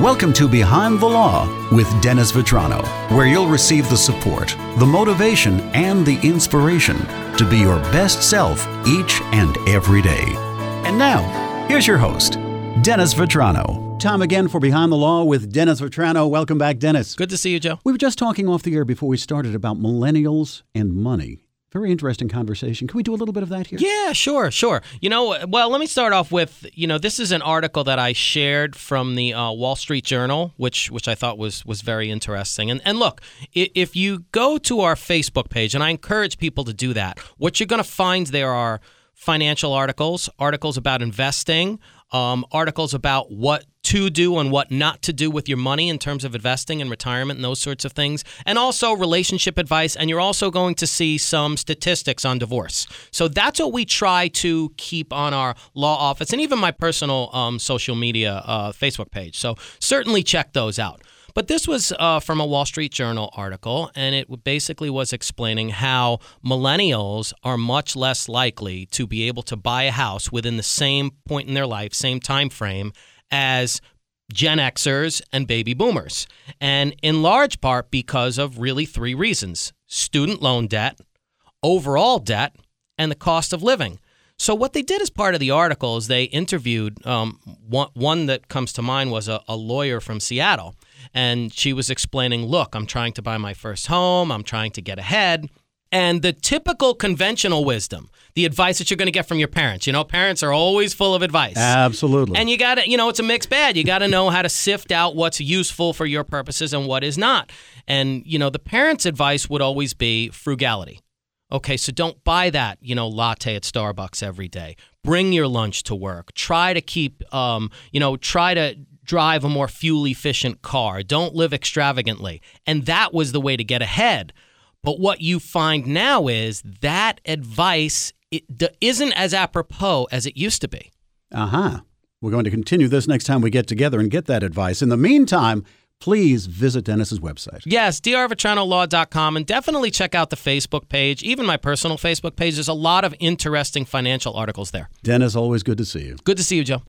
Welcome to Behind the Law with Dennis Vetrano, where you'll receive the support, the motivation, and the inspiration to be your best self each and every day. And now, here's your host, Dennis Vetrano. Time again for Behind the Law with Dennis Vetrano. Welcome back, Dennis. Good to see you, Joe. We were just talking off the air before we started about millennials and money. Very interesting conversation. Can we do a little bit of that here? Yeah, sure, sure. You know, well, let me start off with, you know, this is an article that I shared from the uh, Wall Street Journal, which which I thought was was very interesting. And and look, if you go to our Facebook page, and I encourage people to do that, what you're going to find there are financial articles, articles about investing, um, articles about what to do and what not to do with your money in terms of investing and retirement and those sorts of things, and also relationship advice. And you're also going to see some statistics on divorce. So that's what we try to keep on our law office and even my personal um, social media uh, Facebook page. So certainly check those out. But this was uh, from a Wall Street Journal article, and it basically was explaining how millennials are much less likely to be able to buy a house within the same point in their life, same time frame as Gen Xers and baby boomers. And in large part because of really three reasons student loan debt, overall debt, and the cost of living. So what they did as part of the article is they interviewed um, one, one that comes to mind was a, a lawyer from Seattle, and she was explaining, "Look, I'm trying to buy my first home. I'm trying to get ahead." And the typical conventional wisdom, the advice that you're going to get from your parents. You know, parents are always full of advice. Absolutely. And you got to, you know, it's a mixed bag. You got to know how to sift out what's useful for your purposes and what is not. And, you know, the parents' advice would always be frugality. Okay, so don't buy that, you know, latte at Starbucks every day. Bring your lunch to work. Try to keep, um, you know, try to drive a more fuel efficient car. Don't live extravagantly. And that was the way to get ahead. But what you find now is that advice isn't as apropos as it used to be. Uh huh. We're going to continue this next time we get together and get that advice. In the meantime, please visit Dennis's website. Yes, drvetranolaw.com, and definitely check out the Facebook page, even my personal Facebook page. There's a lot of interesting financial articles there. Dennis, always good to see you. Good to see you, Joe.